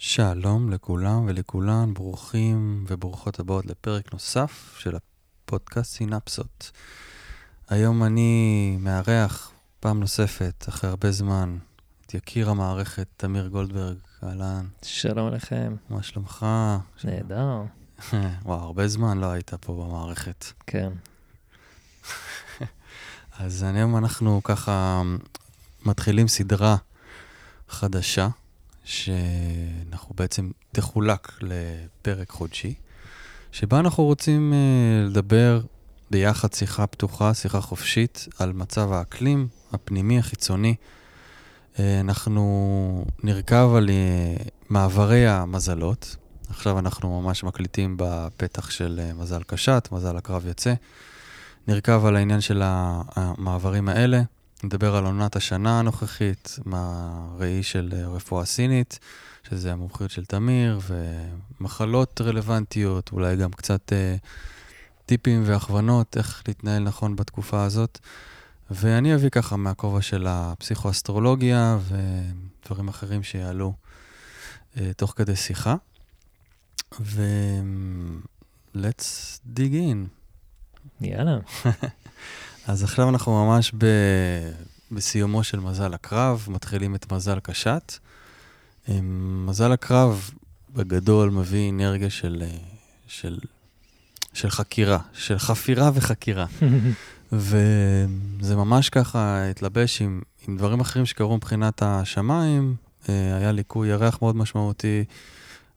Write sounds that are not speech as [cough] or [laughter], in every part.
שלום לכולם ולכולן, ברוכים וברוכות הבאות לפרק נוסף של הפודקאסט סינפסות. היום אני מארח פעם נוספת, אחרי הרבה זמן, את יקיר המערכת, תמיר גולדברג, אהלן. שלום לכם. מה שלומך? נהדר. [laughs] וואו, הרבה זמן לא היית פה במערכת. כן. [laughs] אז היום אנחנו ככה מתחילים סדרה חדשה, שאנחנו בעצם תחולק לפרק חודשי, שבה אנחנו רוצים uh, לדבר ביחד שיחה פתוחה, שיחה חופשית, על מצב האקלים הפנימי, החיצוני. Uh, אנחנו נרכב על uh, מעברי המזלות. עכשיו אנחנו ממש מקליטים בפתח של uh, מזל קשת, מזל הקרב יוצא. נרכב על העניין של המעברים האלה. נדבר על עונת השנה הנוכחית, מהראי של רפואה סינית, שזה המומחיות של תמיר, ומחלות רלוונטיות, אולי גם קצת אה, טיפים והכוונות איך להתנהל נכון בתקופה הזאת. ואני אביא ככה מהכובע של הפסיכואסטרולוגיה ודברים אחרים שיעלו אה, תוך כדי שיחה. ו-let's dig in. יאללה. [laughs] אז עכשיו אנחנו ממש ב... בסיומו של מזל הקרב, מתחילים את מזל קשת. אמ, מזל הקרב בגדול מביא אנרגיה של, אה, של, של חקירה, של חפירה וחקירה. [laughs] וזה ממש ככה התלבש עם, עם דברים אחרים שקרו מבחינת השמיים. אה, היה ליקוי ירח מאוד משמעותי,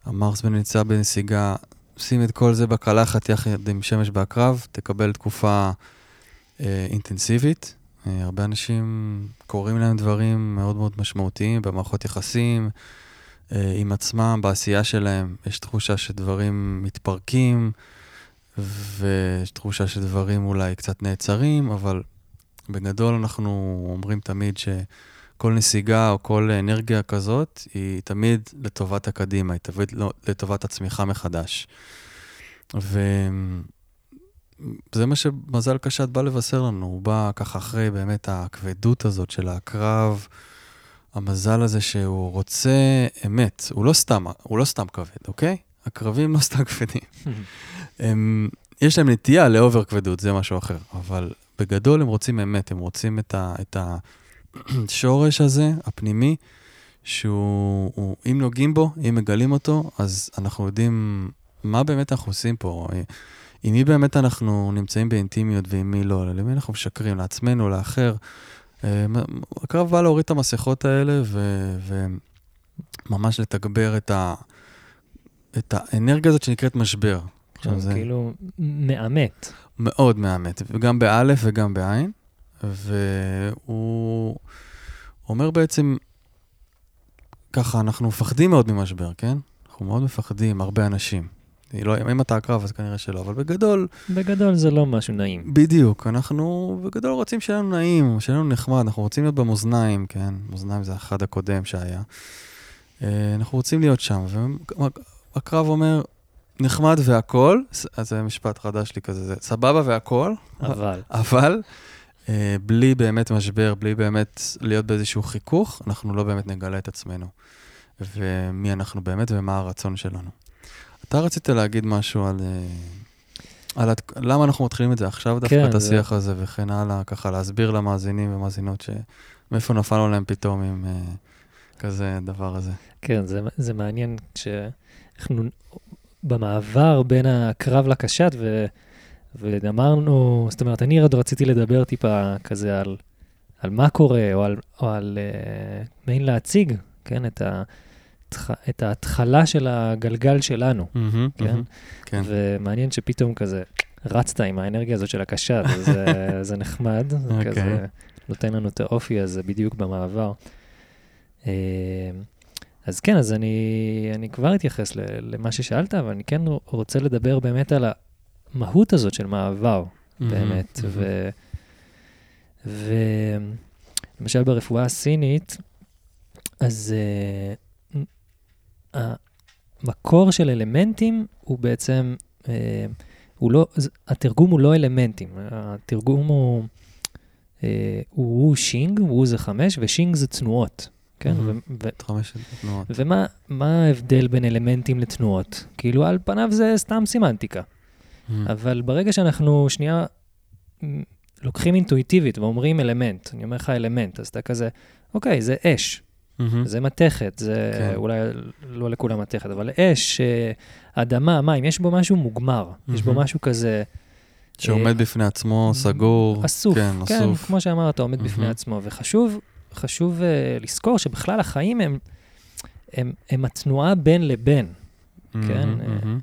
המרס בנמצא בנסיגה. שים את כל זה בקלחת יחד עם שמש בעקרב, תקבל תקופה אינטנסיבית. אה, הרבה אנשים קוראים להם דברים מאוד מאוד משמעותיים במערכות יחסים, אה, עם עצמם, בעשייה שלהם. יש תחושה שדברים מתפרקים, ויש תחושה שדברים אולי קצת נעצרים, אבל בגדול אנחנו אומרים תמיד שכל נסיגה או כל אנרגיה כזאת היא תמיד לטובת הקדימה, היא תמיד לטובת הצמיחה מחדש. ו... זה מה שמזל קשת בא לבשר לנו, הוא בא ככה אחרי באמת הכבדות הזאת של הקרב, המזל הזה שהוא רוצה אמת, הוא לא סתם, הוא לא סתם כבד, אוקיי? הקרבים לא סתם כבדים. [laughs] הם, יש להם נטייה לאובר כבדות, זה משהו אחר, אבל בגדול הם רוצים אמת, הם רוצים את, ה, את השורש הזה, הפנימי, שהוא, הוא, אם נוגעים בו, אם מגלים אותו, אז אנחנו יודעים מה באמת אנחנו עושים פה. עם מי באמת אנחנו נמצאים באינטימיות ועם מי לא, למי אנחנו משקרים, לעצמנו, לאחר. אה, הקרב בא להוריד את המסכות האלה ו, וממש לתגבר את, ה, את האנרגיה הזאת שנקראת משבר. עכשיו זה כאילו מאמת. מאוד מאמת, וגם באלף וגם בעין. והוא אומר בעצם, ככה, אנחנו מפחדים מאוד ממשבר, כן? אנחנו מאוד מפחדים, הרבה אנשים. לא, אם אתה עקרב אז כנראה שלא, אבל בגדול... בגדול זה לא משהו נעים. בדיוק, אנחנו בגדול רוצים שיהיה לנו נעים, שיהיה לנו נחמד, אנחנו רוצים להיות במאזניים, כן? מאזניים זה אחד הקודם שהיה. אה, אנחנו רוצים להיות שם, והקרב אומר, נחמד והכול, אז זה משפט חדש לי כזה, זה סבבה והכול. אבל. אבל, אה, בלי באמת משבר, בלי באמת להיות באיזשהו חיכוך, אנחנו לא באמת נגלה את עצמנו. ומי אנחנו באמת ומה הרצון שלנו. אתה רצית להגיד משהו על... אה, על הת... למה אנחנו מתחילים את זה עכשיו דווקא, כן, את השיח זה... הזה וכן הלאה, ככה להסביר למאזינים ומאזינות שמאיפה נפלנו להם פתאום עם uh, כזה דבר הזה. כן, זה, זה מעניין שאנחנו במעבר בין הקרב לקשת, ו, ואמרנו, זאת אומרת, אני עוד רציתי לדבר טיפה כזה על, על מה קורה, או על, או על uh, מעין להציג, כן, את ה... את ההתחלה של הגלגל שלנו, mm-hmm, כן? Mm-hmm, כן. ומעניין שפתאום כזה רצת עם האנרגיה הזאת של הקשה, זה, [laughs] זה נחמד, זה okay. אוקיי. כזה נותן לנו את האופי הזה בדיוק במעבר. אה, אז כן, אז אני, אני כבר אתייחס למה ששאלת, אבל אני כן רוצה לדבר באמת על המהות הזאת של מעבר, mm-hmm, באמת. Mm-hmm. ולמשל ברפואה הסינית, אז uh, המקור של אלמנטים הוא בעצם, אה, הוא לא, התרגום הוא לא אלמנטים, התרגום הוא, אה, הוא שינג, הוא זה חמש, ושינג זה תנועות, כן? Mhm. ו- ו- את חמשת התנועות. ומה מה ההבדל בין אלמנטים לתנועות? כאילו, על פניו זה סתם סמנטיקה. Mm. אבל ברגע שאנחנו שנייה לוקחים אינטואיטיבית ואומרים אלמנט, אני אומר לך אלמנט, אז אתה כזה, אוקיי, זה אש, מהמם. זה מתכת, זה כן. אולי לא לכולם מתכת, אבל אש, אה, אדמה, מים, יש בו משהו מוגמר, יש בו מהמם. משהו כזה שעומד בפני עצמו, סגור. אסוף, כן, כן, אסוף. כמו שאמרת, עומד בפני מהמם. עצמו, וחשוב חשוב, אה, לזכור שבכלל החיים הם, הם, הם התנועה בין לבין. כן, מהמם, אה, מהמם.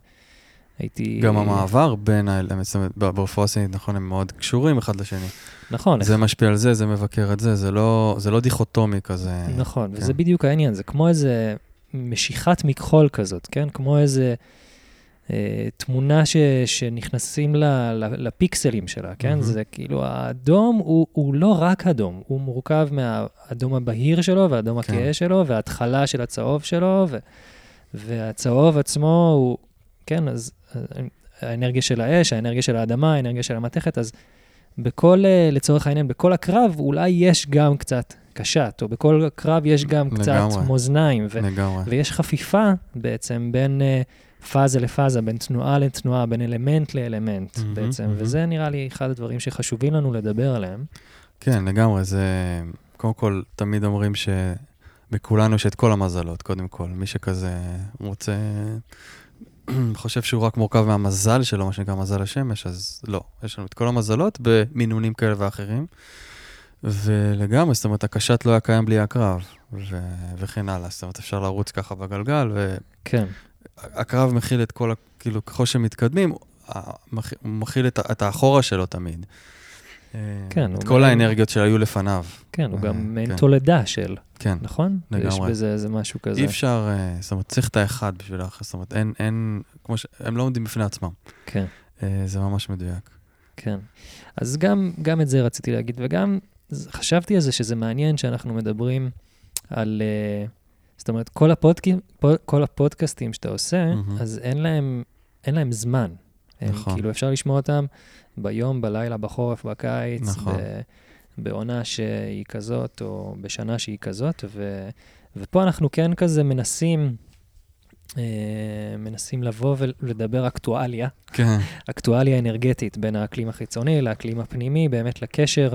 הייתי... גם המעבר בין זאת אומרת, ברפואה הסינית, נכון, הם מאוד קשורים אחד לשני. נכון, זה משפיע על זה, זה מבקר את זה, זה לא, זה לא דיכוטומי כזה. נכון, כן. וזה בדיוק העניין, זה כמו איזה משיכת מכחול כזאת, כן? כמו איזה אה, תמונה ש, שנכנסים ל, ל, לפיקסלים שלה, כן? מהמם. זה כאילו, האדום הוא, הוא לא רק אדום, הוא מורכב מהאדום הבהיר שלו, והאדום כן. הכהה שלו, וההתחלה של הצהוב שלו, ו, והצהוב עצמו הוא, כן, אז אה, האנרגיה של האש, האנרגיה של האדמה, האנרגיה של המתכת, אז בכל, אה, לצורך העניין, בכל הקרב אולי יש גם קצת קשת, או בכל קרב יש גם קצת לגמרי. מאזניים, ו- לגמרי. ויש חפיפה בעצם בין uh, פאזה לפאזה, בין תנועה לתנועה, בין אלמנט לאלמנט מהמם, בעצם, מהמם. וזה נראה לי אחד הדברים שחשובים לנו לדבר עליהם. כן, לגמרי, זה... קודם כל, תמיד אומרים שבכולנו יש את כל המזלות, קודם כל. מי שכזה רוצה... [clears throat] חושב שהוא רק מורכב מהמזל שלו, מה שנקרא מזל השמש, אז לא. יש לנו את כל המזלות במינונים כאלה ואחרים. ולגמרי, זאת אומרת, הקשת לא היה קיים בלי הקרב, ו... וכן הלאה. זאת אומרת, אפשר לרוץ ככה בגלגל, כן, והקרב מכיל את כל ה... כאילו, ככל שמתקדמים, הוא מכ- הוא מכיל את, את האחורה שלו תמיד. כן, את כל גם- האנרגיות שהיו לפניו. כן, הוא אה, גם מעין כן. תולדה של, כן. נכון? יש לגמרי. בזה איזה משהו כזה. אי אפשר, אה, זאת אומרת, צריך את האחד בשביל האחר, זאת אומרת, אין, אין, כמו ש... הם לא עומדים בפני עצמם. כן, אה, זה ממש מדויק. כן. אז גם, גם את זה רציתי להגיד, וגם חשבתי על זה שזה מעניין שאנחנו מדברים על, אה, זאת אומרת, כל, הפודק... כל הפודקאסטים שאתה עושה, מהמם. אז אין להם, אין להם זמן. נכון. כאילו, אפשר לשמוע אותם ביום, בלילה, בחורף, בקיץ, נכון. ב... בעונה שהיא כזאת, או בשנה שהיא כזאת, ו... ופה אנחנו כן כזה מנסים, אה, מנסים לבוא ולדבר אקטואליה, כן, אקטואליה אנרגטית בין האקלים החיצוני לאקלים הפנימי, באמת לקשר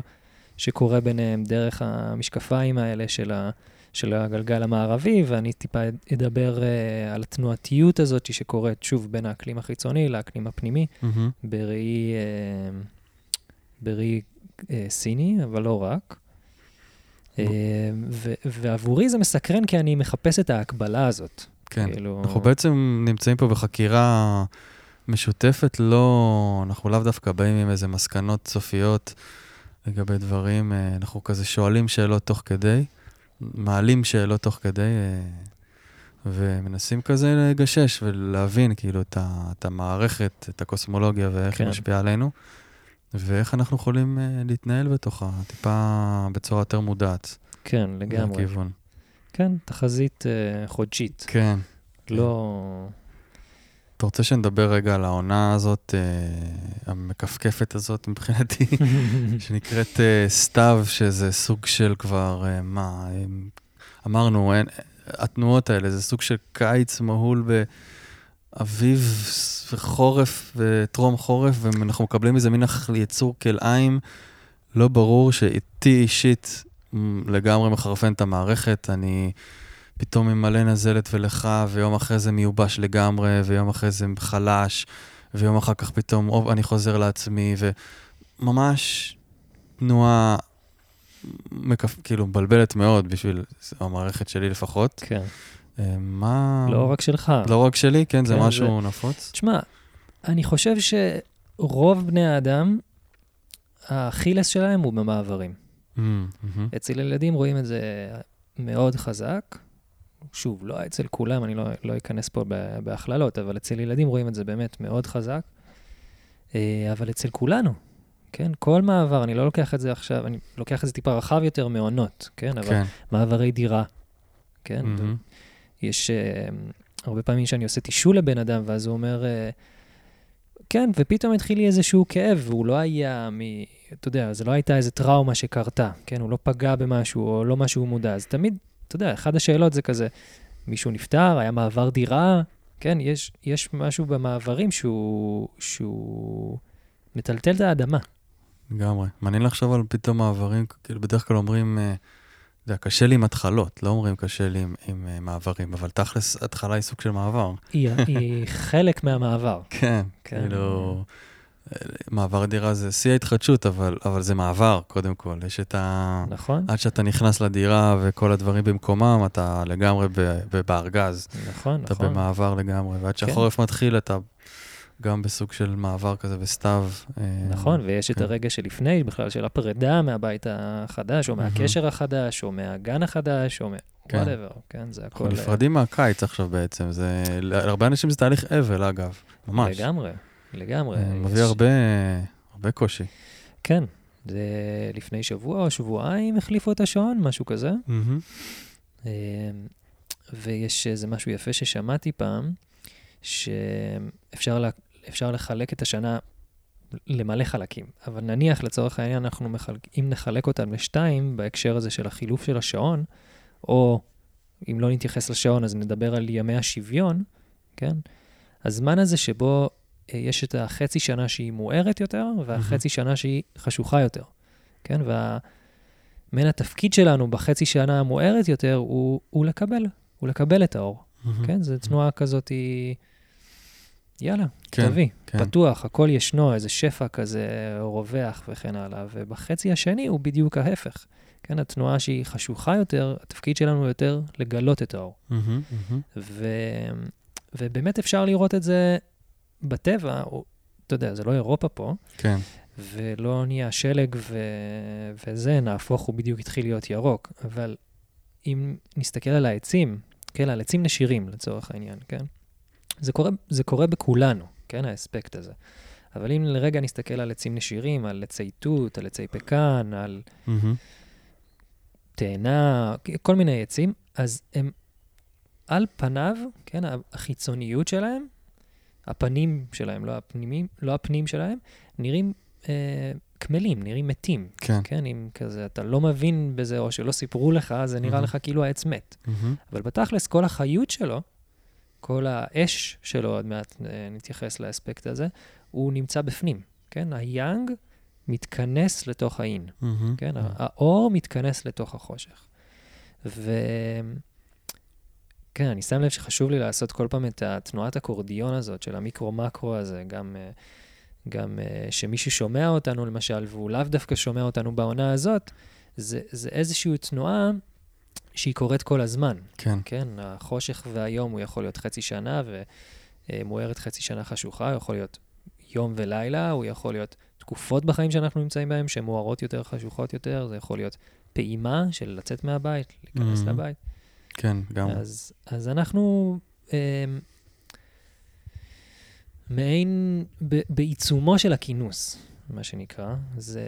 שקורה ביניהם דרך המשקפיים האלה של, ה, של הגלגל המערבי, ואני טיפה אדבר uh, על התנועתיות הזאת שקורית שוב בין האקלים החיצוני לאקלים הפנימי, מהמם. בראי, uh, בראי uh, סיני, אבל לא רק. Uh, ו- ועבורי זה מסקרן כי אני מחפש את ההקבלה הזאת. כן. כאילו... אנחנו בעצם נמצאים פה בחקירה משותפת, לא, אנחנו לאו דווקא באים עם איזה מסקנות סופיות לגבי דברים, אנחנו כזה שואלים שאלות תוך כדי, מעלים שאלות תוך כדי, אה, ומנסים כזה לגשש ולהבין כאילו את, ה, את המערכת, את הקוסמולוגיה ואיך כן. היא משפיעה עלינו, ואיך אנחנו יכולים אה, להתנהל בתוכה, טיפה בצורה יותר מודעת. כן, לגמרי. הכיוון. כן, תחזית uh, חודשית. כן. לא... אתה רוצה שנדבר רגע על העונה הזאת, אה, המכפכפת הזאת מבחינתי, [laughs] שנקראת אה, סתיו, שזה סוג של כבר, אה, מה, אה, אמרנו, אין, התנועות האלה, זה סוג של קיץ מהול באביב וחורף וטרום חורף, ואנחנו מקבלים איזה מין יצור כלאיים לא ברור, שאיתי אישית לגמרי מחרפן את המערכת. אני פתאום עם מלא נזלת ולך, ויום אחרי זה מיובש לגמרי, ויום אחרי זה חלש, ויום אחר כך פתאום אוב, אני חוזר לעצמי, וממש תנועה מקפ... כאילו מבלבלת מאוד בשביל המערכת שלי לפחות. כן. אה, מה... לא רק שלך. לא רק שלי, כן, זה כן, משהו נפוץ. תשמע, אני חושב שרוב בני האדם, האכילס שלהם הוא במעברים. Mm, מהמם. אצל ילדים רואים את זה מאוד חזק. שוב, לא אצל כולם, אני לא, לא אכנס פה בהכללות, אבל אצל ילדים רואים את זה באמת מאוד חזק. אה, אבל אצל כולנו, כן? כל מעבר, אני לא לוקח את זה עכשיו, אני לוקח את זה טיפה רחב יותר מעונות, כן? אבל כן. מעברי דירה, כן? מהמם. יש uh, הרבה פעמים שאני עושה תישול לבן אדם, ואז הוא אומר, uh, כן, ופתאום התחיל לי איזשהו כאב, והוא לא היה מ... אתה יודע, זה לא הייתה איזו טראומה שקרתה, כן? הוא לא פגע במשהו, או לא משהו מודע. אז תמיד אתה יודע, אחת השאלות זה כזה, מישהו נפטר, היה מעבר דירה, כן, יש, יש משהו במעברים שהוא, שהוא מטלטל את האדמה. לגמרי. מעניין לחשוב על פתאום מעברים, כאילו בדרך כלל אומרים, אה, אתה יודע, קשה לי עם התחלות, לא אומרים קשה לי עם, עם אה, מעברים, אבל תכלס, התחלה היא סוג של מעבר. היא, היא חלק מהמעבר. [laughs] כן, כן. כאילו, אה, מעבר דירה זה שיא ההתחדשות, אבל, אבל זה מעבר, קודם כל. יש את ה... נכון, עד שאתה נכנס לדירה וכל הדברים במקומם, אתה לגמרי ב- בארגז. נכון, אתה נכון. במעבר לגמרי, ועד כן. שהחורף מתחיל, אתה גם בסוג של מעבר כזה וסתיו. אה, נכון, ויש את כן. הרגע שלפני, בכלל של הפרידה מהבית החדש, או. מהקשר החדש, או מהגן החדש, או מ... כן. whatever, כן, זה הכל... אנחנו נפרדים מהקיץ עכשיו בעצם, זה... להרבה אנשים זה תהליך אבל, אגב, ממש. לגמברי, לגמרי. אה, מביא יש- הרבה, הרבה קושי. כן, זה לפני שבוע או שבועיים החליפו את השעון, משהו כזה. אה, ויש איזה משהו יפה ששמעתי פעם, שאפשר לה- אפשר לחלק את השנה למלא חלקים. אבל נניח, לצורך העניין, אנחנו מחלק, אם נחלק אותם לשתיים, בהקשר הזה של החילוף של השעון, או אם לא נתייחס לשעון, אז נדבר על ימי השוויון, כן? הזמן הזה שבו יש את החצי שנה שהיא מוארת יותר, והחצי שנה שהיא חשוכה יותר, כן? וה... מעין התפקיד שלנו בחצי שנה המוארת יותר הוא, הוא לקבל, הוא לקבל את האור, מהמם. כן? זו תנועה כזאת, היא... יאללה, כן, תביא, כן. פתוח, הכל ישנו, איזה שפע כזה רווח וכן הלאה, ובחצי השני הוא בדיוק ההפך. כן, התנועה שהיא חשוכה יותר, התפקיד שלנו יותר לגלות את האור. מהמם, מהמם. ו... ובאמת אפשר לראות את זה בטבע, או, אתה יודע, זה לא אירופה פה, כן, ולא נהיה שלג ו... וזה, נהפוך, הוא בדיוק התחיל להיות ירוק. אבל אם נסתכל על העצים, כן, על עצים נשירים לצורך העניין, כן? זה קורה, זה קורה בכולנו, כן, האספקט הזה. אבל אם לרגע נסתכל על עצים נשירים, על עצי תות, על עצי פקן, על מהמם. תאנה, כל מיני עצים, אז הם על פניו, כן, החיצוניות שלהם, הפנים שלהם, לא הפנימים, לא הפנים שלהם, נראים אה, קמלים, נראים מתים. כן. כן, אם כזה, אתה לא מבין בזה, או שלא סיפרו לך, זה נראה מהמם. לך כאילו העץ מת. מהמם. אבל בתכלס, כל החיות שלו, כל האש שלו, עוד מעט אה, נתייחס לאספקט הזה, הוא נמצא בפנים, כן? היאנג מתכנס לתוך האין. מהמם. כן, האור מתכנס לתוך החושך. ו... כן, אני שם לב שחשוב לי לעשות כל פעם את התנועת אקורדיון הזאת של המיקרו-מקרו הזה, גם, אה, גם אה, שמי ששומע אותנו, למשל, והוא לאו דווקא שומע אותנו בעונה הזאת, זה, זה איזושהי תנועה שהיא קורית כל הזמן. כן. כן, החושך והיום הוא יכול להיות חצי שנה, ומוארת חצי שנה חשוכה, הוא יכול להיות יום ולילה, הוא יכול להיות תקופות בחיים שאנחנו נמצאים בהן, שהן מוארות יותר, חשוכות יותר, זה יכול להיות פעימה של לצאת מהבית, להיכנס Mhm. לבית. כן, גם. אז, אז אנחנו אה, מעין ב, בעיצומו של הכינוס, מה שנקרא. זה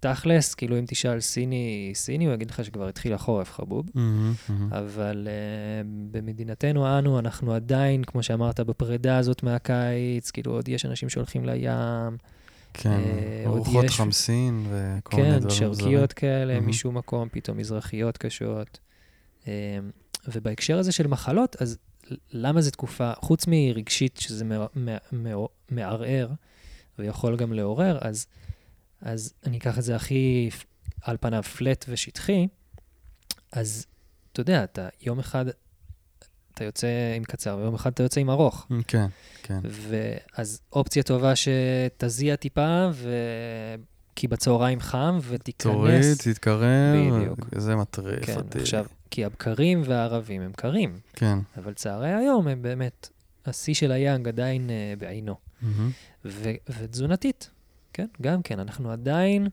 תכלס, כאילו אם תשאל סיני, סיני, הוא יגיד לך שכבר התחיל החורף, חבוב. מהמם, מהמם. אבל uh, במדינתנו אנו, אנחנו עדיין, כמו שאמרת, בפרידה הזאת מהקיץ, כאילו עוד יש אנשים שהולכים לים, כן, עוד ארוחות יש- חמסין וכל מיני כן, דברים שרקיות כאלה, מהמם. משום מקום, פתאום מזרחיות קשות. Um, ובהקשר הזה של מחלות, אז למה זו תקופה, חוץ מרגשית, שזה מע- מע- מע- מערער ויכול גם לעורר, אז, אז אני אקח את זה הכי על פניו פלט ושטחי, אז אתה יודע, אתה יום אחד, אתה יוצא עם קצר, ויום אחד אתה יוצא עם ארוך. Mm, כן, כן. ואז אופציה טובה שתזיע טיפה, ו... כי בצהריים חם, ותיכנס. תוריד, תתקרב, בדיוק. זה מטריף כן, אותי. עכשיו, כי הבקרים והערבים הם קרים, כן. אבל צהרי היום הם באמת, השיא של היאנג עדיין uh, בעינו. מהמם. ו- ותזונתית, כן? גם כן, אנחנו עדיין,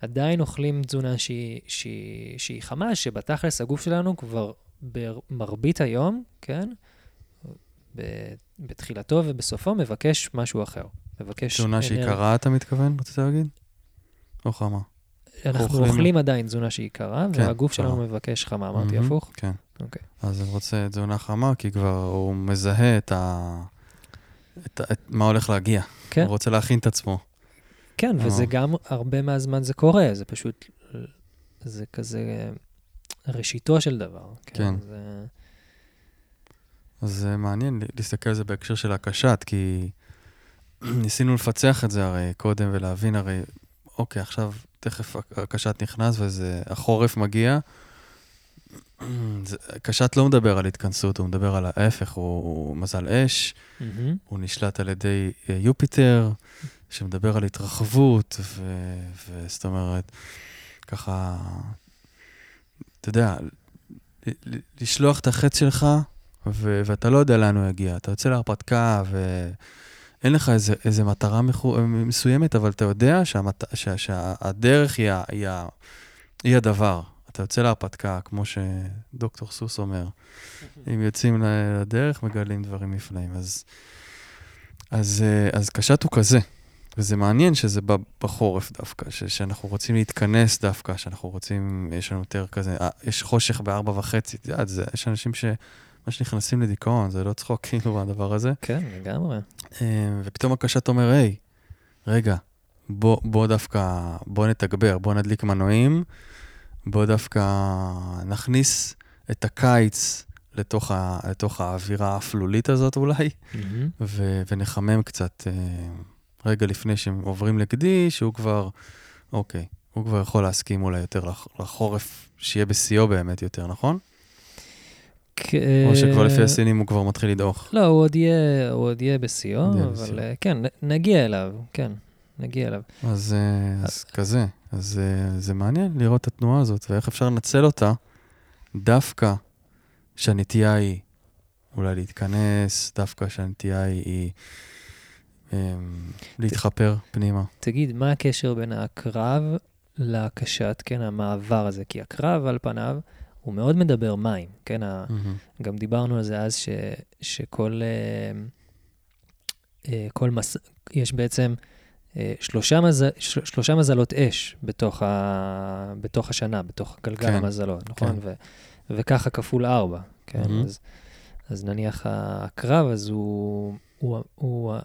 עדיין אוכלים תזונה שהיא, שהיא, שהיא חמה, שבתכלס הגוף שלנו כבר במרבית היום, כן? ב- בתחילתו ובסופו מבקש משהו אחר. מבקש... תזונה שהיא. קרה, אתה מתכוון? רצית להגיד? או חמה? אנחנו אוכלים- עדיין תזונה שהיא קרה, כן, והגוף שלנו קרה. מבקש חמה, אמרתי מהמם, הפוך? כן. אוקיי. אז אני רוצה תזונה חמה, כי כבר הוא מזהה את ה... את את מה הולך להגיע. כן. הוא רוצה להכין את עצמו. כן, אה. וזה גם, הרבה מהזמן זה קורה, זה פשוט, זה כזה, ראשיתו של דבר. כן. זה... אז זה מעניין להסתכל על זה בהקשר של הקשת, כי [clears throat] ניסינו לפצח את זה הרי קודם ולהבין הרי, אוקיי, עכשיו תכף הקשת נכנס וזה, החורף מגיע. קשת לא מדבר על התכנסות, הוא מדבר על ההפך, הוא, הוא מזל אש, מהמם. הוא נשלט על ידי אה, יופיטר, שמדבר על התרחבות, ו- וזאת אומרת, ככה, אתה יודע, לשלוח את החץ שלך, ו- ואתה לא יודע לאן הוא יגיע. אתה יוצא להרפתקה, ואין לך איזה, איזה מטרה מחו- מסוימת, אבל אתה יודע שהמת... שה- שהדרך היא, היא, היא הדבר. אתה יוצא להרפתקה, כמו שדוקטור סוס אומר. [laughs] אם יוצאים לדרך, מגלים דברים נפלאים. אז, אז, אז קשת הוא כזה. וזה מעניין שזה בא בחורף דווקא, ש- שאנחנו רוצים להתכנס דווקא, שאנחנו רוצים, יש לנו יותר כזה, אה, יש חושך בארבע וחצי, את יודעת, זה- יש אנשים ש... ממש נכנסים לדיכאון, זה לא צחוק כאילו הדבר הזה. כן, לגמרי. אה, ופתאום הקשת אומר, היי, רגע, בוא, בוא דווקא, בוא נתגבר, בוא נדליק מנועים, בוא דווקא נכניס את הקיץ לתוך, ה, לתוך האווירה האפלולית הזאת אולי, מהמם. ו, ונחמם קצת אה, רגע לפני שהם עוברים לגדי, שהוא כבר, אוקיי, הוא כבר יכול להסכים אולי יותר לח, לחורף, שיהיה בשיאו באמת יותר, נכון? או שכבר לפי הסינים הוא כבר מתחיל לדעוך. לא, הוא עוד יהיה, הוא עוד יהיה בשיאו, אבל בשיאו. אה, כן, נגיע אליו, כן, נגיע אליו. אז, אה, אז כזה, אז אה, זה מעניין לראות את התנועה הזאת, ואיך אפשר לנצל אותה דווקא שהנטייה היא אולי להתכנס, דווקא שהנטייה היא, אה, להתחפר פנימה. תגיד, מה הקשר בין הקרב לקשת, כן, המעבר הזה? כי הקרב, על פניו, הוא מאוד מדבר מים, כן? ה- מהמם. גם דיברנו על זה אז, ש, שכל אה, אה, כל מס... יש בעצם אה, שלושה, מז... של- שלושה מזלות אש בתוך, ה... בתוך השנה, בתוך גלגל כן, המזלות, נכון? כן. ו... וככה כפול ארבע, כן? מהמם. אז, אז נניח הקרב, אז הוא, הוא, הוא, הוא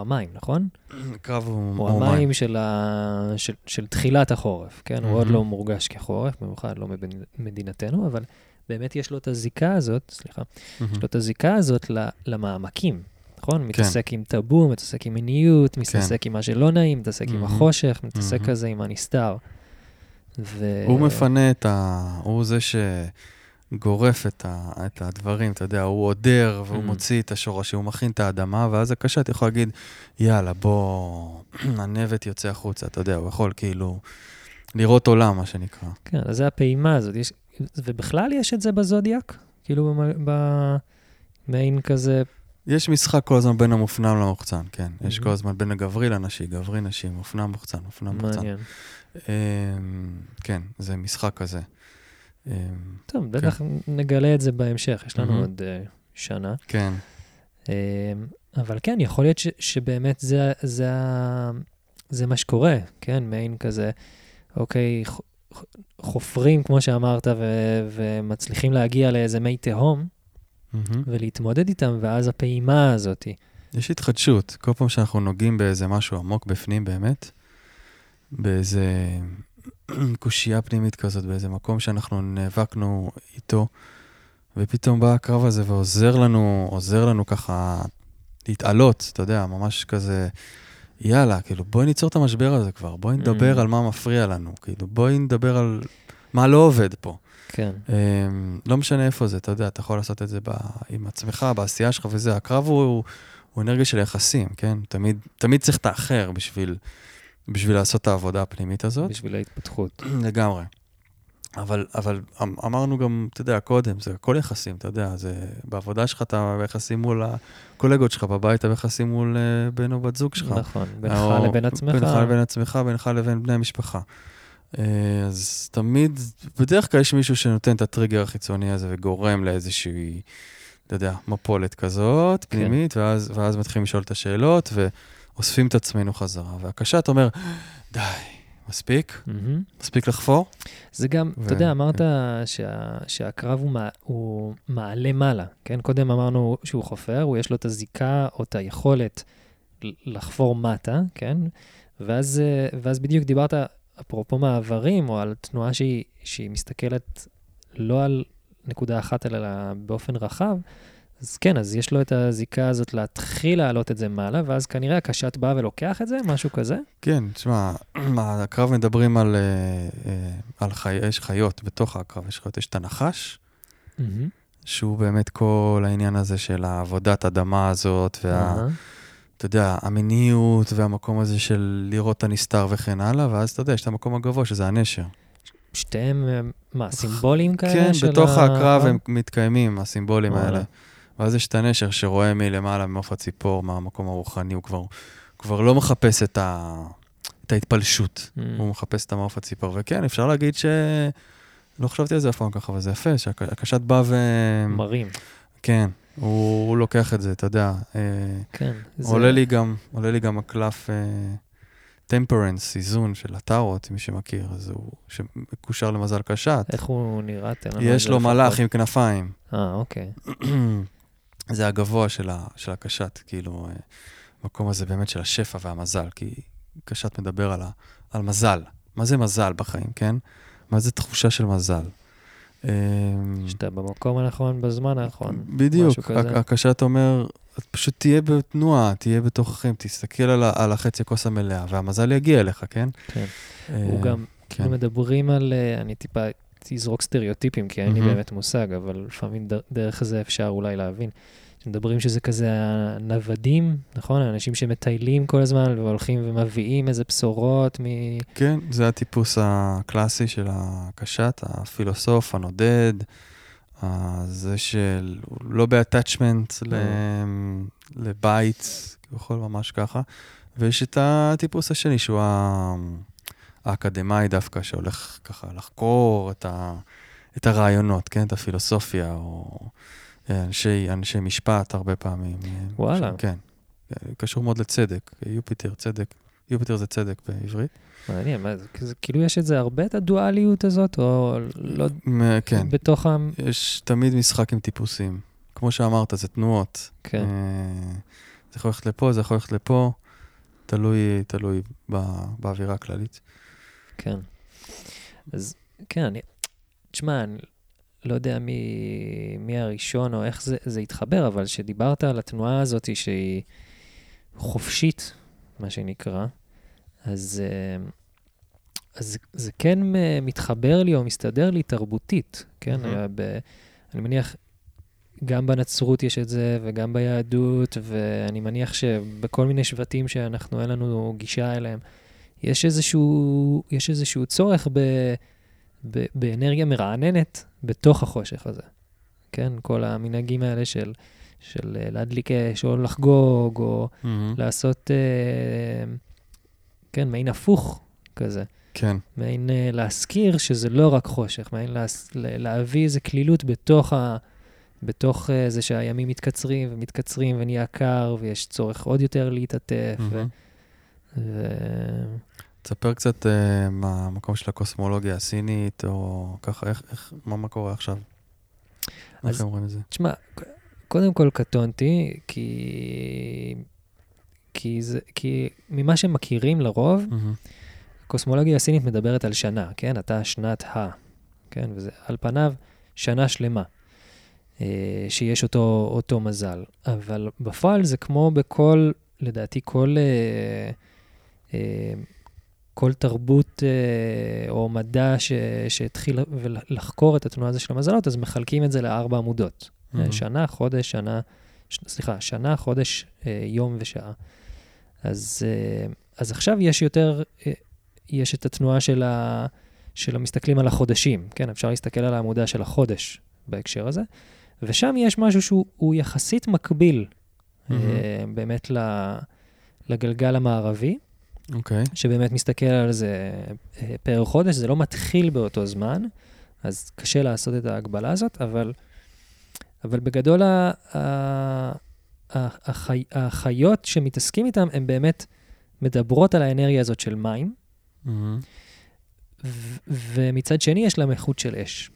המים, נכון? [clears throat] קרב הוא, הוא הוא המים של, ה... של, של תחילת החורף, כן? הוא עוד. לא מורגש כחורף, במיוחד לא במדינתנו, אבל באמת יש לו את הזיקה הזאת, סליחה. יש לו את הזיקה הזאת למעמקים, נכון? כן. מתעסק עם טאבו, מתעסק עם מיניות, מתעסק עם מה שלא נעים, מתעסק עם. החושך, מתעסק. כזה עם הנסתר. ו... הוא מפנה את ה... הוא זה שגורף את, ה... את הדברים, אתה יודע, הוא עודר והוא Mm. מוציא את השורשים, הוא מכין את האדמה, ואז הקשת יכול להגיד, יאללה, בוא, [clears throat] הנבט יוצא החוצה, אתה יודע, הוא יכול כאילו לראות עולם, מה שנקרא. כן, אז זה הפעימה הזאת. יש... ובכלל יש את זה בזודיאק? כאילו במ- במעין כזה... יש משחק כל הזמן בין המופנם למוחצן, כן. יש Mhm. כל הזמן בין הגברי לנשי, גברי נשי, מופנם מוחצן, מופנם מוחצן. מעניין. אמ, כן, זה משחק כזה. אמ, טוב, בטח נגלה את זה בהמשך, יש לנו מהמם. עוד אה, שנה. כן, אמ, אבל כן, יכול להיות ש, שבאמת זה, זה, זה מה שקורה, כן? מעין כזה, אוקיי, חופרים, כמו שאמרת, ו, ומצליחים להגיע לאיזה מי תהום מהמם. ולהתמודד איתם, ואז הפעימה הזאת. יש התחדשות. כל פעם שאנחנו נוגעים באיזה משהו עמוק בפנים באמת, באיזה קושייה פנימית כזאת, באיזה מקום שאנחנו נאבקנו איתו, ופתאום בא הקרב הזה ועוזר לנו, עוזר לנו ככה להתעלות, אתה יודע, ממש כזה, יאללה, כאילו, בואי ניצור את המשבר הזה כבר, בואי נדבר Mm. על מה מפריע לנו, כאילו, בואי נדבר על מה לא עובד פה. כן, אמ, לא משנה איפה זה, אתה יודע, אתה יכול לעשות את זה ב, עם עצמך, בעשייה שלך וזה. הקרב הוא, הוא, הוא אנרגיה של יחסים, כן? תמיד, תמיד צריך את האחר בשביל, בשביל לעשות את העבודה הפנימית הזאת. בשביל ההתפתחות. [clears throat] לגמרי. אבל, אבל אמ- אמרנו גם, אתה יודע, קודם, זה הכל יחסים, אתה יודע, זה בעבודה שלך אתה ביחסים מול הקולגות שלך, בבית אתה ביחסים מול אה, בן או בת זוג שלך. נכון, בינך או לבין עצמך. בינך לבין עצמך, בינך לבין בני המשפחה. אה, אז תמיד, בדרך כלל יש מישהו שנותן את הטריגר החיצוני הזה וגורם לאיזושהי, אתה יודע, מפולת כזאת, כן. פנימית, ואז, ואז מתחילים לשאול את השאלות ואוספים את עצמנו חזרה. והקשת אומר, די, מספיק? מהמם. מספיק לחפור? זה גם, ו- אתה יודע, אמרת שה, שהקרב הוא, מע, הוא מעלה מעלה, כן? קודם אמרנו שהוא חופר, הוא יש לו את הזיקה או את היכולת לחפור מטה, כן? ואז, אה, ואז בדיוק דיברת, אפרופו מעברים, או על תנועה שהיא, שהיא מסתכלת לא על נקודה אחת, אלא באופן רחב, אז כן, אז יש לו את הזיקה הזאת להתחיל להעלות את זה מעלה, ואז כנראה הקשת בא ולוקח את זה, משהו כזה. כן, תשמע, [clears throat] הקרב מדברים על, אה, אה, על חי... יש חיות בתוך הקרב, יש חיות, יש את הנחש, Mm-hmm. שהוא באמת כל העניין הזה של העבודת אדמה הזאת, וה... אהה. אתה יודע, המיניות והמקום הזה של לראות את הנסתר וכן הלאה, ואז אתה יודע, יש את המקום הגבוה, שזה הנשר. שתיהם, אה, מה, סימבולים כאלה? כן, בתוך ה- הקרב הם מתקיימים, הסימבולים. האלה. ואז יש את הנשר שרואה מלמעלה, ממעוף הציפור, מהמקום הרוחני, הוא כבר, כבר לא מחפש את, ה, את ההתפלשות, Mm. הוא מחפש את המעוף הציפור. וכן, אפשר להגיד ש... לא חשבתי על זה אף פעם ככה, אבל זה יפה, שהקשת בא ו... מרים. כן, הוא, הוא לוקח את זה, אתה יודע. אה, כן. זה- עולה לי גם, עולה לי גם הקלף טמפרנס, איזון של הטארות, מי שמכיר, אז הוא, שמקושר למזל קשת. איך הוא נראה? תן לנו את יש לו. מלאך עם כנפיים. אה, אוקיי. [clears throat] [clears throat] זה הגבוה של, ה, של הקשת, כאילו, אה, המקום הזה באמת של השפע והמזל, כי קשת מדבר על, ה, על מזל. מה זה מזל בחיים, כן? מה זה תחושה של מזל? אה, שאתה במקום הנכון בזמן הנכון. בדיוק, הקשת אומר, את פשוט תהיה בתנועה, תהיה בתוככם, תסתכל על, על החצי הכוס המלאה, והמזל יגיע אליך, כן? כן. אה, הוא גם, כן. מדברים על, אה, אני טיפה אזרוק סטריאוטיפים, כי אין לי. באמת מושג, אבל לפעמים דרך זה אפשר אולי להבין. שמדברים שזה כזה הנוודים, נכון? האנשים שמטיילים כל הזמן והולכים ומביאים איזה בשורות מ... כן, זה הטיפוס הקלאסי של הקשת, הפילוסוף, הנודד, ה- זה של, לא ב-attachment ל- לבית, כביכול ממש ככה, ויש את הטיפוס השני, שהוא האקדמאי דווקא, שהולך ככה לחקור את, ה, את הרעיונות, כן, את הפילוסופיה, או אנשי, אנשי משפט הרבה פעמים. וואלה. כן, קשור מאוד לצדק, יופיטר, צדק. יופיטר זה צדק בעברית. מעניין, מה זה, כאילו יש את זה הרבה, את הדואליות הזאת, או לא... כן, בתוך ה... יש תמיד משחק עם טיפוסים. כמו שאמרת, זה תנועות. כן. אה, זה יכול ללכת לפה, זה יכול ללכת לפה, תלוי, תלוי בא, באווירה הכללית. כן. אז כן, אני... תשמע, לא יודע מי, מי הראשון או איך זה, זה התחבר, אבל שדיברת על התנועה הזאת שהיא חופשית, מה שנקרא, אז, אה, אז זה- כן אה, מתחבר לי או מסתדר לי תרבותית, כן? היה ב, אני מניח, גם בנצרות יש את זה, וגם ביהדות, ואני מניח שבכל מיני שבטים שאנחנו, אין לנו גישה אליהם, יש איזשהו, יש איזשהו צורך ב, ב, באנרגיה מרעננת בתוך החושך הזה. כן, כל המנהגים האלה של, של אה, להדליק אש, או לחגוג, או לעשות, אה, כן, מעין הפוך כזה. כן, מעין אה, להזכיר שזה לא רק חושך, מעין להס, ל- להביא איזו כלילות בתוך, ה, בתוך אה, זה שהימים מתקצרים ומתקצרים ונהיה קר, ויש צורך עוד יותר להתעטף. ו, מהמם. ו... תספר קצת אה, מה המקום של הקוסמולוגיה הסינית, או ככה, איך, איך, מה, מה קורה עכשיו? איך אז- הם אומרים את זה? תשמע, קודם כל קטונתי, כי... כי, זה, כי ממה שמכירים לרוב, מהמם. הקוסמולוגיה הסינית מדברת על שנה, כן? אתה שנת ה, כן? וזה על פניו שנה שלמה, אה, שיש אותו, אותו מזל. אבל בפועל זה כמו בכל, לדעתי, כל, אה, אה, כל תרבות אה, או מדע ש, שהתחיל לחקור את התנועה הזו של המזלות, אז מחלקים את זה לארבע עמודות. מהמם. שנה, חודש, שנה, ש... סליחה, שנה, חודש, אה, יום ושעה. אז, אה, אז עכשיו יש יותר, אה, יש את התנועה של, ה... של המסתכלים על החודשים, כן? אפשר להסתכל על העמודה של החודש בהקשר הזה, ושם יש משהו שהוא הוא יחסית מקביל אה, מהמם. באמת ל... לגלגל המערבי, אוקיי. שבאמת מסתכל על זה אה, פר חודש, זה לא מתחיל באותו זמן, אז קשה לעשות את ההגבלה הזאת, אבל, אבל בגדול ה, ה, החי, החיות שמתעסקים איתן, הן באמת מדברות על האנרגיה הזאת של מים, מהמם. ו, ומצד שני יש להם איכות של אש.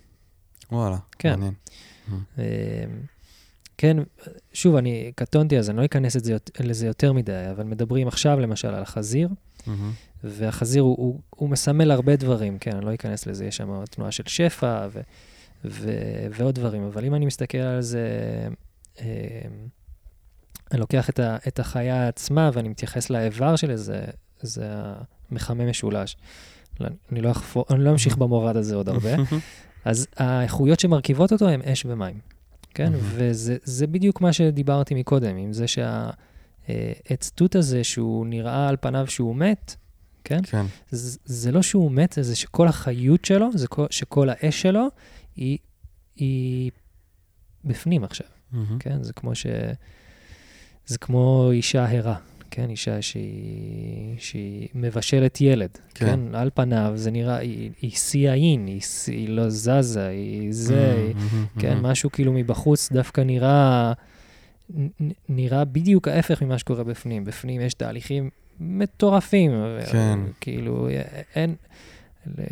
וואלה, כן. מעניין. אה, כן, שוב, אני קטונתי, אז אני לא אכנס לזה יותר מדי, אבל מדברים עכשיו למשל על החזיר, והחזיר הוא, הוא, הוא מסמל הרבה דברים, כן, אני לא אכנס לזה, יש שם תנועה של שפע, ו, ו- ועוד דברים. אבל אם אני מסתכל על זה, אה, אני לוקח את, ה- את החיה עצמה ואני מתייחס לאיבר שלי, זה, זה המחמם משולש. לא- אני לא, אחפור, אני לא אמשיך במורד הזה עוד הרבה. [laughs] אז האיכויות שמרכיבות אותו הן אש ומים, כן? וזה זה בדיוק מה שדיברתי מקודם, עם זה שהעץ תות הזה, שהוא נראה על פניו שהוא מת, כן? כן. זה, זה לא שהוא מת, זה שכל החיות שלו, זה כל, שכל האש שלו, היא, היא בפנים עכשיו, מהמם. כן? זה כמו ש... זה כמו אישה הרה, כן? אישה שהיא, שהיא מבשלת ילד, כן. כן? על פניו זה נראה, היא, היא שיא העין, היא, היא לא זזה, היא זה, היא, מהמם. כן? מהמם. משהו כאילו מבחוץ דווקא נראה, נראה בדיוק ההפך ממה שקורה בפנים. בפנים יש תהליכים מטורפים. כן. כאילו, אין... ל-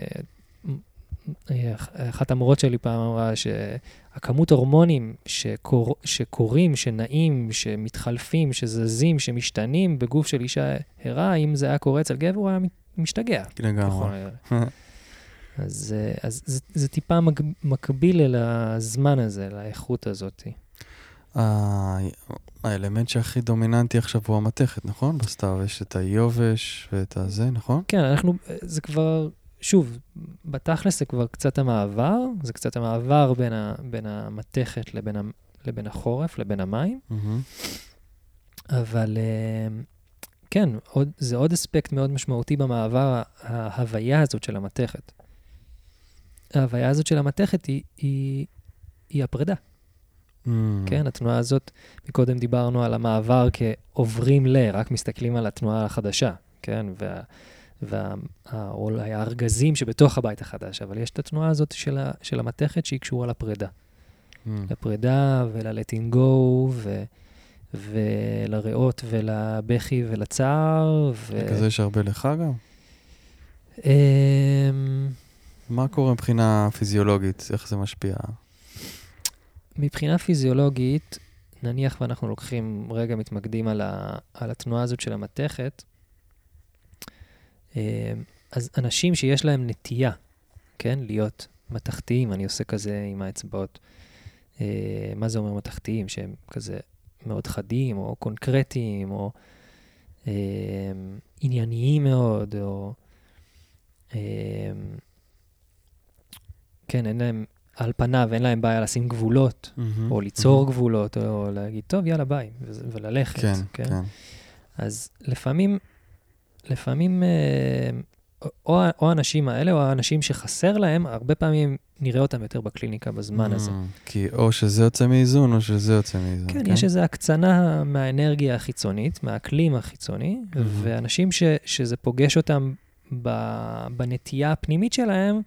אחת המורות שלי פעם אמרה שהכמות הורמונים שקור, שקורים, שנעים, שמתחלפים, שזזים, שמשתנים בגוף של אישה הרה, אם זה היה קורה אצל גבר, הוא היה משתגע. ככל לגמרי. [laughs] אז, אה, אז זה, זה טיפה מק, מקביל אל הזמן הזה, לאיכות הזאת. האלמנט שהכי דומיננטי עכשיו הוא המתכת, נכון? בסתיו יש את היובש ואת הזה, נכון? כן, אנחנו, זה כבר, שוב, בתכלס זה כבר קצת המעבר, זה קצת המעבר בין, ה, בין המתכת לבין, ה, לבין החורף, לבין המים, מהמם. אבל אה, כן, עוד, זה עוד אספקט מאוד משמעותי במעבר, ההוויה הזאת של המתכת. ההוויה הזאת של המתכת היא, היא, היא הפרידה. מהמם. כן, התנועה הזאת, מקודם דיברנו על המעבר כעוברים ל, רק מסתכלים על התנועה החדשה, כן, וה, וה, ה- או אולי הארגזים שבתוך הבית החדש, אבל יש את התנועה הזאת של, ה, של המתכת שהיא קשורה לפרידה. מהמם. לפרידה ול-letting go, ו, ולריאות ולבכי ולצער. ו... כזה יש הרבה לך גם? אמ, מה קורה מבחינה פיזיולוגית? איך זה משפיע? מבחינה פיזיולוגית, נניח ואנחנו לוקחים, רגע מתמקדים על, ה, על התנועה הזאת של המתכת, אה, אז אנשים שיש להם נטייה, כן, להיות מתכתיים, אני עושה כזה עם האצבעות. אה, מה זה אומר מתכתיים? שהם כזה מאוד חדים, או קונקרטיים, או אה, ענייניים מאוד, או... כן, אין להם, על פניו אין להם בעיה לשים גבולות, מהמם. או ליצור מהמם. גבולות, או להגיד, טוב, יאללה, ביי, וללכת. כן, כן. אז לפעמים, לפעמים, אה, או, או האנשים האלה, או האנשים שחסר להם, הרבה פעמים נראה אותם יותר בקליניקה בזמן הזה. מהמם. כי או שזה יוצא מאיזון או שזה יוצא מאיזון. כן, יש איזו הקצנה מהאנרגיה החיצונית, מהאקלים החיצוני, ואנשים ש, שזה פוגש אותם ב, בנטייה הפנימית שלהם,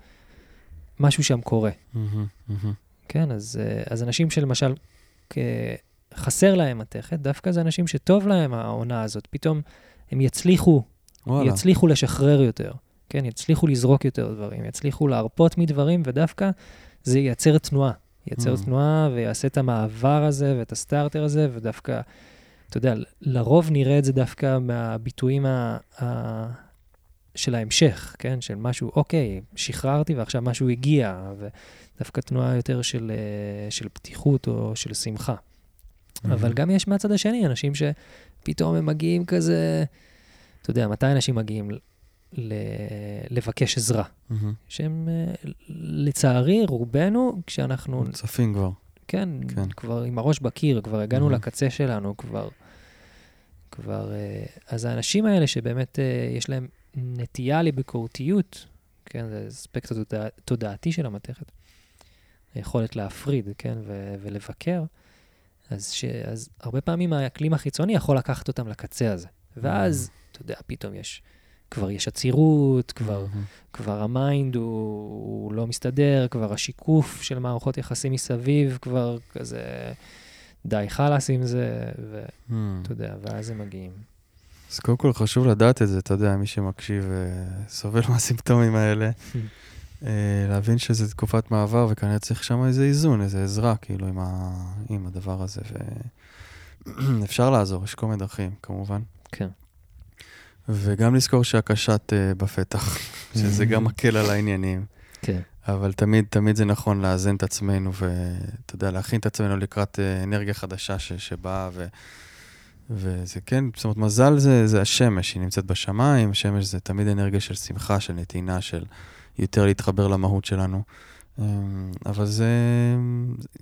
משהו שם קורה. מהמם, מהמם. כן, אז, אה, אז אנשים שלמשל חסר להם מתכת, דווקא זה אנשים שטוב להם העונה הזאת, פתאום הם יצליחו, וואלה. יצליחו לשחרר יותר, כן, יצליחו לזרוק יותר דברים, יצליחו להרפות מדברים, ודווקא זה ייצר תנועה. ייצר Mm. תנועה ויעשה את המעבר הזה ואת הסטארטר הזה, ודווקא, אתה יודע, לרוב נראה את זה דווקא מהביטויים ה... ה... של ההמשך, כן? של משהו, אוקיי, שחררתי ועכשיו משהו הגיע, ודווקא תנועה יותר של, אה, של פתיחות או של שמחה. אבל. גם יש מהצד השני אנשים שפתאום הם מגיעים כזה, אתה יודע, מתי אנשים מגיעים ל- לבקש עזרה? שהם, אה, לצערי, רובנו, כשאנחנו, צפים כבר. כן, כן. כבר עם הראש בקיר, כבר הגענו Mhm. לקצה שלנו, כבר, כבר, אה, אז האנשים האלה שבאמת יש להם נטייה לביקורתיות, כן, זה אספקט התודע- תודעתי של המתכת, היכולת להפריד, כן, ו- ולבקר, אז, ש, אז הרבה פעמים האקלים החיצוני יכול לקחת אותם לקצה הזה. ואז, אתה יודע, פתאום יש, כבר יש עצירות, כבר, מהמם. כבר ה mind הוא, הוא לא מסתדר, כבר השיקוף של מערכות יחסים מסביב, כבר כזה, די חלאס עם זה, ואתה מהמם. יודע, ואז הם מגיעים. אז קודם כל חשוב לדעת את זה, אתה יודע, מי שמקשיב אה, סובל [laughs] מהסימפטומים האלה, אה, להבין שזה תקופת מעבר וכנראה צריך שם איזה איזון, איזה עזרה, כאילו, עם, ה... עם הדבר הזה, ואפשר [clears throat] לעזור, יש כל מיני דרכים, כמובן. כן. וגם לזכור שהקשת אה, בפתח, [laughs] שזה גם מקל על העניינים. כן. אבל תמיד, תמיד זה נכון לאזן את עצמנו ואתה יודע, להכין את עצמנו לקראת אה, אנרגיה חדשה ש, שבאה ו... וזה כן, זאת אומרת, מזל זה, זה השמש, היא נמצאת בשמיים, שמש זה תמיד אנרגיה של שמחה, של נתינה, של יותר להתחבר למהות שלנו. אמ, אבל זה,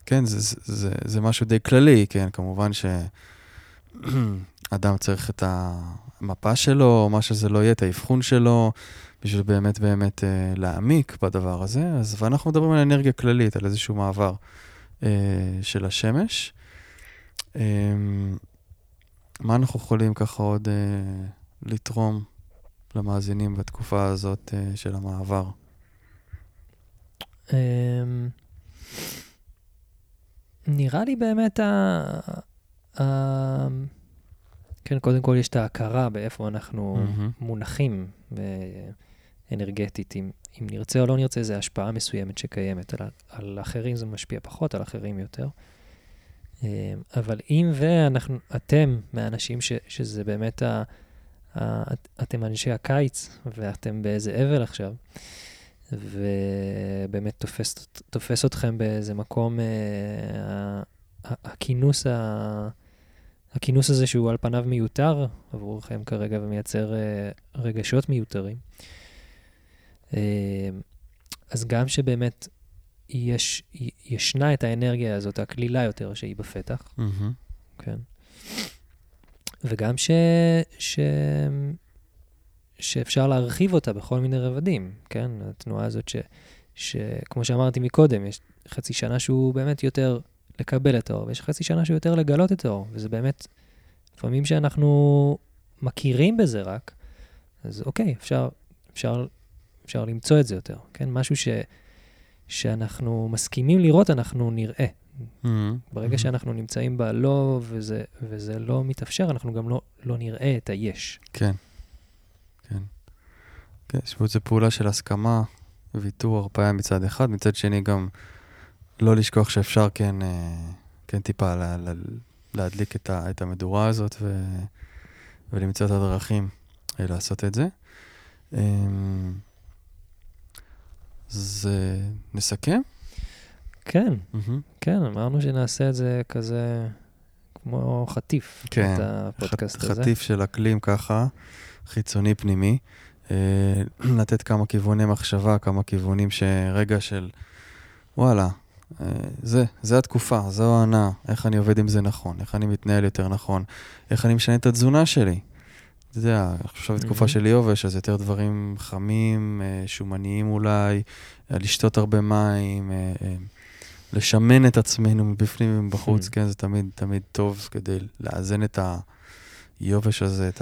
כן, זה, זה, זה, זה משהו די כללי, כן, כמובן שאדם צריך את המפה שלו, או מה שזה לא יהיה, את האבחון שלו, בשביל באמת באמת אה, להעמיק בדבר הזה. אז, ואנחנו מדברים על אנרגיה כללית, על איזשהו מעבר אה, של השמש. אה, מה אנחנו יכולים ככה עוד אה, לתרום למאזינים בתקופה הזאת אה, של המעבר? אמ, נראה לי באמת ה... ה... כן, קודם כל יש את ההכרה באיפה אנחנו מהמם. מונחים אה, אנרגטית. אם, אם נרצה או לא נרצה, זו השפעה מסוימת שקיימת. על, על אחרים זה משפיע פחות, על אחרים יותר. אה, אבל אם ואנחנו, אתם מהאנשים ש, שזה באמת, ה, ה, את- אתם אנשי הקיץ, ואתם באיזה אבל עכשיו, ובאמת תופס, תופס אתכם באיזה מקום, אה, הכינוס, ה, הכינוס הזה שהוא על פניו מיותר עבורכם כרגע ומייצר אה, רגשות מיותרים. אה, אז גם שבאמת יש, ישנה את האנרגיה הזאת, הקלילה יותר, שהיא בפתח, מהמם. כן. וגם ש, ש, שאפשר להרחיב אותה בכל מיני רבדים, כן? התנועה הזאת ש, שכמו שאמרתי מקודם, יש חצי שנה שהוא באמת יותר לקבל את האור, ויש חצי שנה שהוא יותר לגלות את האור, וזה באמת, לפעמים שאנחנו מכירים בזה רק, אז אוקיי, אפשר, אפשר, אפשר למצוא את זה יותר, כן? משהו ש, שאנחנו מסכימים לראות, אנחנו נראה. מהמם. ברגע מהמם. שאנחנו נמצאים בלא וזה, וזה לא מתאפשר, אנחנו גם לא, לא נראה את היש. כן, כן. כן, יש פה איזו פעולה של הסכמה, ויתור, הרפאיה מצד אחד, מצד שני גם לא לשכוח שאפשר כן, אה, כן טיפה לה, לה, להדליק את, ה, את המדורה הזאת ו, ולמצוא את הדרכים אה, לעשות את זה. אז נסכם? כן. כן, אמרנו שנעשה את זה כזה כמו חטיף, כן, את הפודקאסט חט- הזה. חטיף של אקלים ככה, חיצוני פנימי. אה, [clears throat] לתת כמה כיווני מחשבה, כמה כיוונים שרגע של וואלה, אה, זה, זה התקופה, זו העונה, איך אני עובד עם זה נכון, איך אני מתנהל יותר נכון, איך אני משנה את התזונה שלי. אתה יודע, עכשיו בתקופה. של יובש, אז יותר דברים חמים, אה, שומניים אולי, אה, לשתות הרבה מים, אה, לשמן את עצמנו מבפנים ומבחוץ. כן, זה תמיד, תמיד טוב כדי לאזן את היובש הזה, את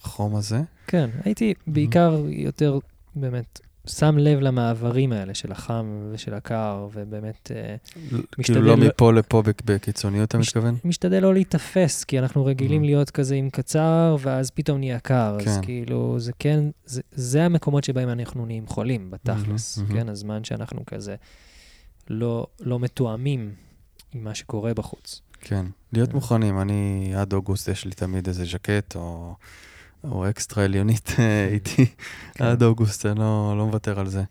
החום הזה. כן, הייתי בעיקר יותר באמת שם לב למעברים האלה של החם ושל הקר, ובאמת אה, כאילו משתדל לא לא- מפה לפה בק- בקיצוניות, אתה מתכוון? משתדל לא להיתפס, כי אנחנו רגילים Mhm. להיות כזה עם קצר, ואז פתאום נהיה קר. אז כן. כאילו, זה כן, זה, זה המקומות שבהם אנחנו נהיים חולים, בתכלס. מהמם. כן, הזמן שאנחנו כזה לא, לא מתואמים עם מה שקורה בחוץ. כן. להיות כן. מוכנים, אני עד אוגוסט יש לי תמיד איזה ז'קט או, או אקסטרה עליונית אה, איתי. כן. עד אוגוסט, אני לא, לא מוותר על זה.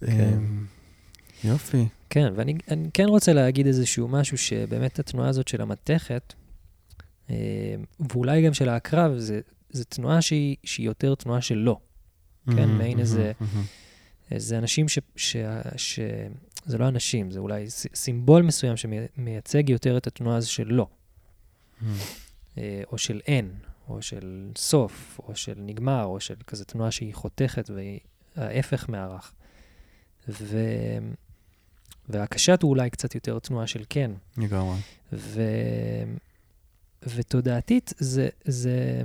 כן. אמ, יופי. כן, ואני אני כן רוצה להגיד איזשהו משהו שבאמת התנועה הזאת של המתכת, אה, ואולי גם של העקרב, זה, זה תנועה שהיא, שהיא יותר תנועה של לא. כן, מהמם, מעין איזה- מהמם, מהמם. זה אנשים ש, ש, ש... זה לא אנשים, זה אולי סימבול מסוים שמייצג יותר את התנועה הזו של לא. אה, או של אין, או של סוף, או של נגמר, או של כזה תנועה שהיא חותכת והיא ההפך מהרך. ו... והקשת הוא אולי קצת יותר תנועה של כן. לגמרי. ו... ותודעתית זה, זה...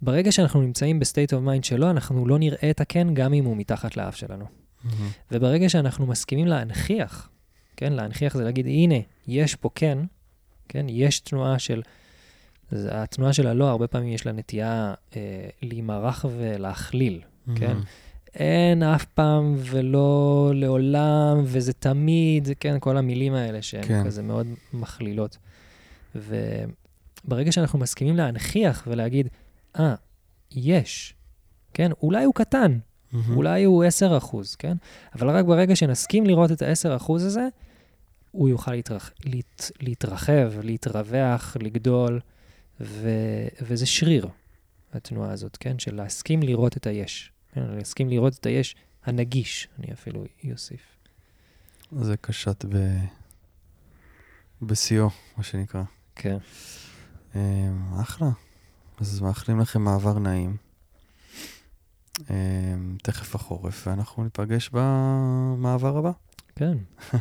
ברגע שאנחנו נמצאים ב state of mind שלו, אנחנו לא נראה את הכן גם אם הוא מתחת לאף שלנו. מהמם. וברגע שאנחנו מסכימים להנכיח, כן, להנכיח זה להגיד, הנה, יש פה כן, כן, יש תנועה של, זה- התנועה של הלא, הרבה פעמים יש לה נטייה אה, להימרח ולהכליל, כן? מהמם. אין אף פעם ולא לעולם, וזה תמיד, כן, כל המילים האלה שהן כן. כן. כזה מאוד מכלילות. וברגע שאנחנו מסכימים להנכיח ולהגיד, אה, יש, כן, אולי הוא קטן, מהמם. אולי הוא 10 אחוז, כן? אבל רק ברגע שנסכים לראות את ה-10 אחוז הזה, הוא יוכל להתרח, להת, להתרחב, להתרווח, לגדול, ו, וזה שריר, התנועה הזאת, כן? של להסכים לראות את היש. כן? להסכים לראות את היש הנגיש, אני אפילו אוסיף. זה קשת ב... בשיאו, מה שנקרא. כן. אמ, אחלה. אז מאחלים לכם מעבר נעים. אמ, תכף החורף, ואנחנו ניפגש במעבר הבא. כן. [laughs]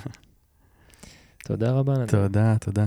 תודה רבה, נדב. תודה, תודה.